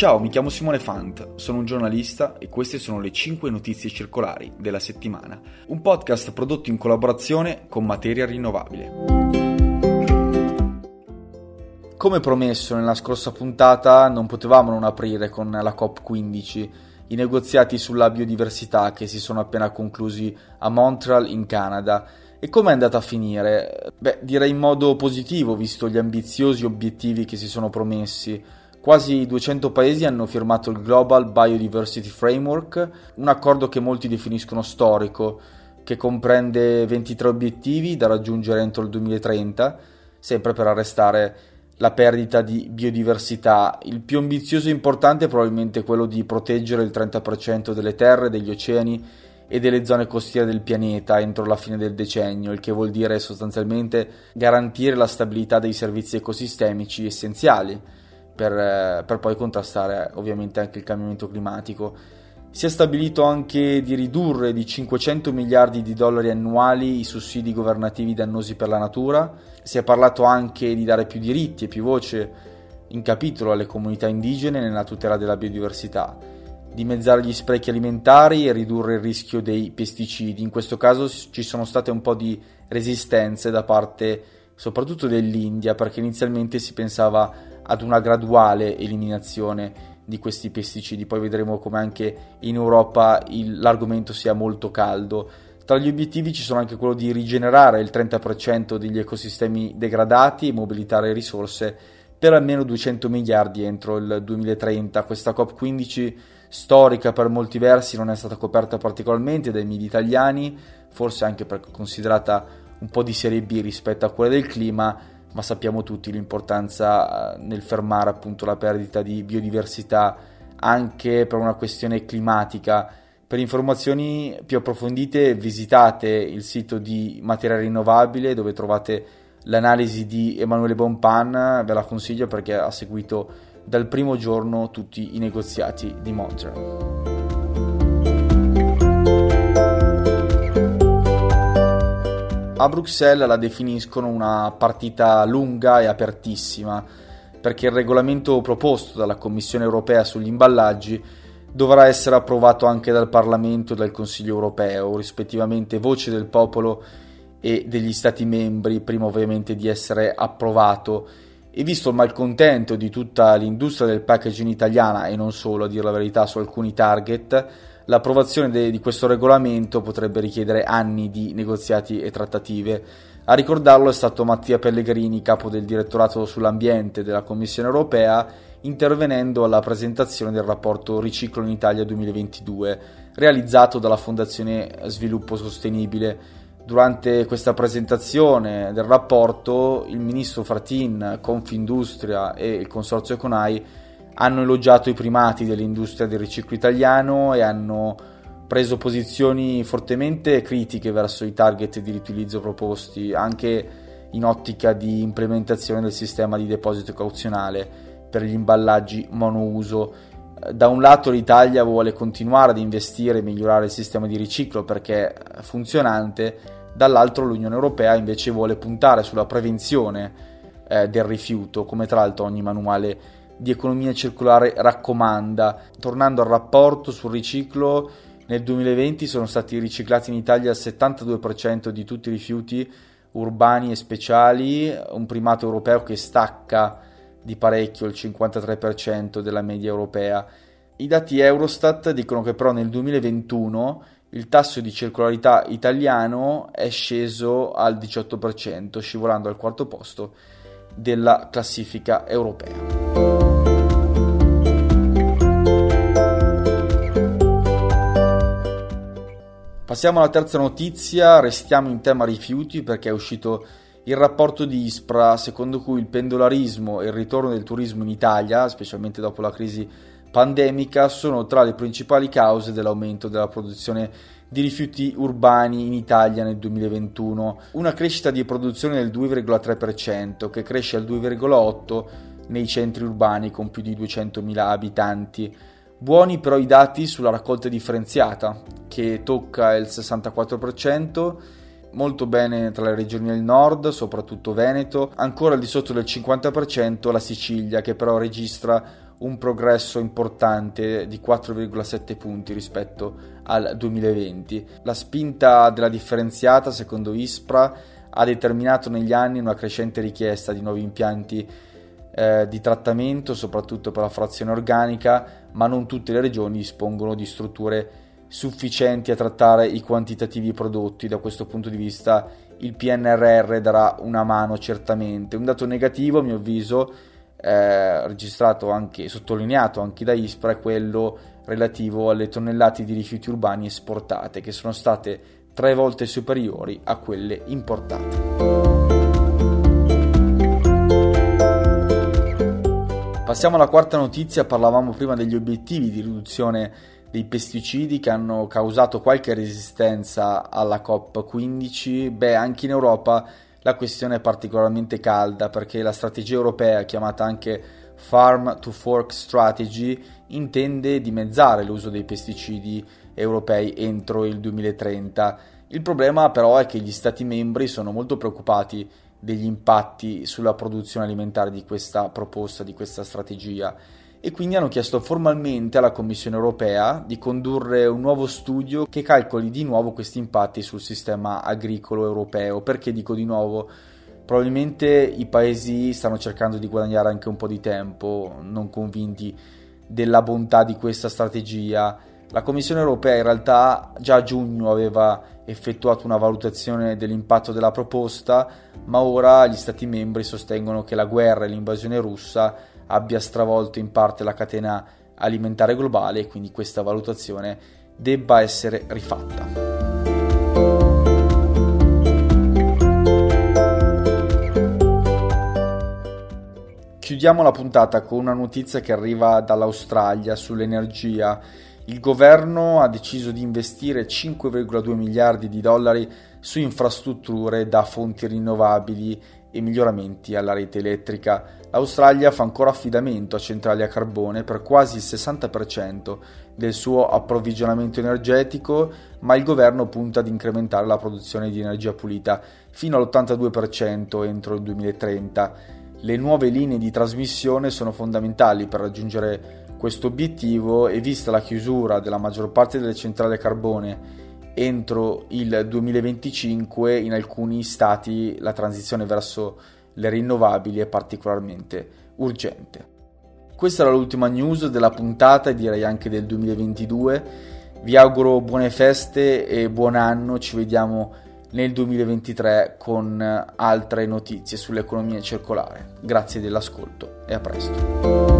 Ciao, mi chiamo Simone Fant, sono un giornalista e queste sono le 5 notizie circolari della settimana, un podcast prodotto in collaborazione con Materia Rinnovabile. Come promesso nella scorsa puntata, non potevamo non aprire con la COP15, i negoziati sulla biodiversità che si sono appena conclusi a Montreal in Canada. E come è andata a finire? Beh, direi in modo positivo, visto gli ambiziosi obiettivi che si sono promessi Quasi 200 paesi hanno firmato il Global Biodiversity Framework, un accordo che molti definiscono storico, che comprende 23 obiettivi da raggiungere entro il 2030, sempre per arrestare la perdita di biodiversità. Il più ambizioso e importante è probabilmente quello di proteggere il 30% delle terre, degli oceani e delle zone costiere del pianeta entro la fine del decennio, il che vuol dire sostanzialmente garantire la stabilità dei servizi ecosistemici essenziali per, eh, per poi contrastare ovviamente anche il cambiamento climatico. Si è stabilito anche di ridurre di 500 miliardi di dollari annuali i sussidi governativi dannosi per la natura, si è parlato anche di dare più diritti e più voce in capitolo alle comunità indigene nella tutela della biodiversità, dimezzare gli sprechi alimentari e ridurre il rischio dei pesticidi. In questo caso ci sono state un po' di resistenze da parte soprattutto dell'India perché inizialmente si pensava ad una graduale eliminazione di questi pesticidi. Poi vedremo come anche in Europa il, l'argomento sia molto caldo. Tra gli obiettivi ci sono anche quello di rigenerare il 30% degli ecosistemi degradati e mobilitare risorse per almeno 200 miliardi entro il 2030. Questa COP15 storica per molti versi non è stata coperta particolarmente dai media italiani, forse anche perché considerata un po' di serie B rispetto a quella del clima, ma sappiamo tutti l'importanza eh, nel fermare appunto la perdita di biodiversità anche per una questione climatica. Per informazioni più approfondite visitate il sito di Materia Rinnovabile dove trovate l'analisi di Emanuele Bonpan, ve la consiglio perché ha seguito dal primo giorno tutti i negoziati di Montreal. A Bruxelles la definiscono una partita lunga e apertissima, perché il regolamento proposto dalla Commissione europea sugli imballaggi dovrà essere approvato anche dal Parlamento e dal Consiglio europeo, rispettivamente voce del popolo e degli Stati membri, prima ovviamente di essere approvato. E visto il malcontento di tutta l'industria del packaging italiana e non solo, a dire la verità, su alcuni target, l'approvazione de- di questo regolamento potrebbe richiedere anni di negoziati e trattative. A ricordarlo è stato Mattia Pellegrini, capo del direttorato sull'ambiente della Commissione europea, intervenendo alla presentazione del rapporto Riciclo in Italia 2022, realizzato dalla Fondazione Sviluppo Sostenibile. Durante questa presentazione del rapporto, il ministro Fratin, Confindustria e il consorzio Conai hanno elogiato i primati dell'industria del riciclo italiano e hanno preso posizioni fortemente critiche verso i target di riutilizzo proposti, anche in ottica di implementazione del sistema di deposito cauzionale per gli imballaggi monouso. Da un lato l'Italia vuole continuare ad investire e migliorare il sistema di riciclo perché è funzionante, dall'altro l'Unione Europea invece vuole puntare sulla prevenzione eh, del rifiuto, come tra l'altro ogni manuale di economia circolare raccomanda. Tornando al rapporto sul riciclo, nel 2020 sono stati riciclati in Italia il 72% di tutti i rifiuti urbani e speciali, un primato europeo che stacca di parecchio il 53% della media europea. I dati Eurostat dicono che però nel 2021 il tasso di circolarità italiano è sceso al 18%, scivolando al quarto posto della classifica europea. Passiamo alla terza notizia, restiamo in tema rifiuti perché è uscito il rapporto di Ispra secondo cui il pendolarismo e il ritorno del turismo in Italia, specialmente dopo la crisi pandemica, sono tra le principali cause dell'aumento della produzione di rifiuti urbani in Italia nel 2021, una crescita di produzione del 2,3% che cresce al 2,8% nei centri urbani con più di 200.000 abitanti. Buoni però i dati sulla raccolta differenziata, che tocca il 64%, molto bene tra le regioni del nord, soprattutto Veneto, ancora al di sotto del 50% la Sicilia, che però registra un progresso importante di 4,7 punti rispetto al 2020. La spinta della differenziata, secondo ISPRA, ha determinato negli anni una crescente richiesta di nuovi impianti eh, di trattamento, soprattutto per la frazione organica, ma non tutte le regioni dispongono di strutture sufficienti a trattare i quantitativi prodotti. Da questo punto di vista il PNRR darà una mano certamente. Un dato negativo, a mio avviso, eh, registrato anche, sottolineato anche da ISPRA, è quello relativo alle tonnellate di rifiuti urbani esportate, che sono state tre volte superiori a quelle importate. Passiamo alla quarta notizia, parlavamo prima degli obiettivi di riduzione dei pesticidi che hanno causato qualche resistenza alla COP15. Beh, anche in Europa la questione è particolarmente calda perché la strategia europea, chiamata anche Farm to Fork Strategy, intende dimezzare l'uso dei pesticidi europei entro il 2030. Il problema però è che gli Stati membri sono molto preoccupati degli impatti sulla produzione alimentare di questa proposta, di questa strategia e quindi hanno chiesto formalmente alla Commissione europea di condurre un nuovo studio che calcoli di nuovo questi impatti sul sistema agricolo europeo. Perché dico di nuovo? Probabilmente i paesi stanno cercando di guadagnare anche un po' di tempo, non convinti della bontà di questa strategia. La Commissione europea in realtà già a giugno aveva effettuato una valutazione dell'impatto della proposta, ma ora gli Stati membri sostengono che la guerra e l'invasione russa abbia stravolto in parte la catena alimentare globale e quindi questa valutazione debba essere rifatta. Chiudiamo la puntata con una notizia che arriva dall'Australia sull'energia il governo ha deciso di investire 5,2 miliardi di dollari su infrastrutture da fonti rinnovabili e miglioramenti alla rete elettrica. L'Australia fa ancora affidamento a centrali a carbone per quasi il 60% del suo approvvigionamento energetico, ma il governo punta ad incrementare la produzione di energia pulita fino all'82% entro il 2030. Le nuove linee di trasmissione sono fondamentali per raggiungere questo obiettivo e vista la chiusura della maggior parte delle centrali a carbone entro il 2025 in alcuni stati la transizione verso le rinnovabili è particolarmente urgente. Questa era l'ultima news della puntata e direi anche del 2022. Vi auguro buone feste e buon anno, ci vediamo nel 2023 con altre notizie sull'economia circolare. Grazie dell'ascolto e a presto.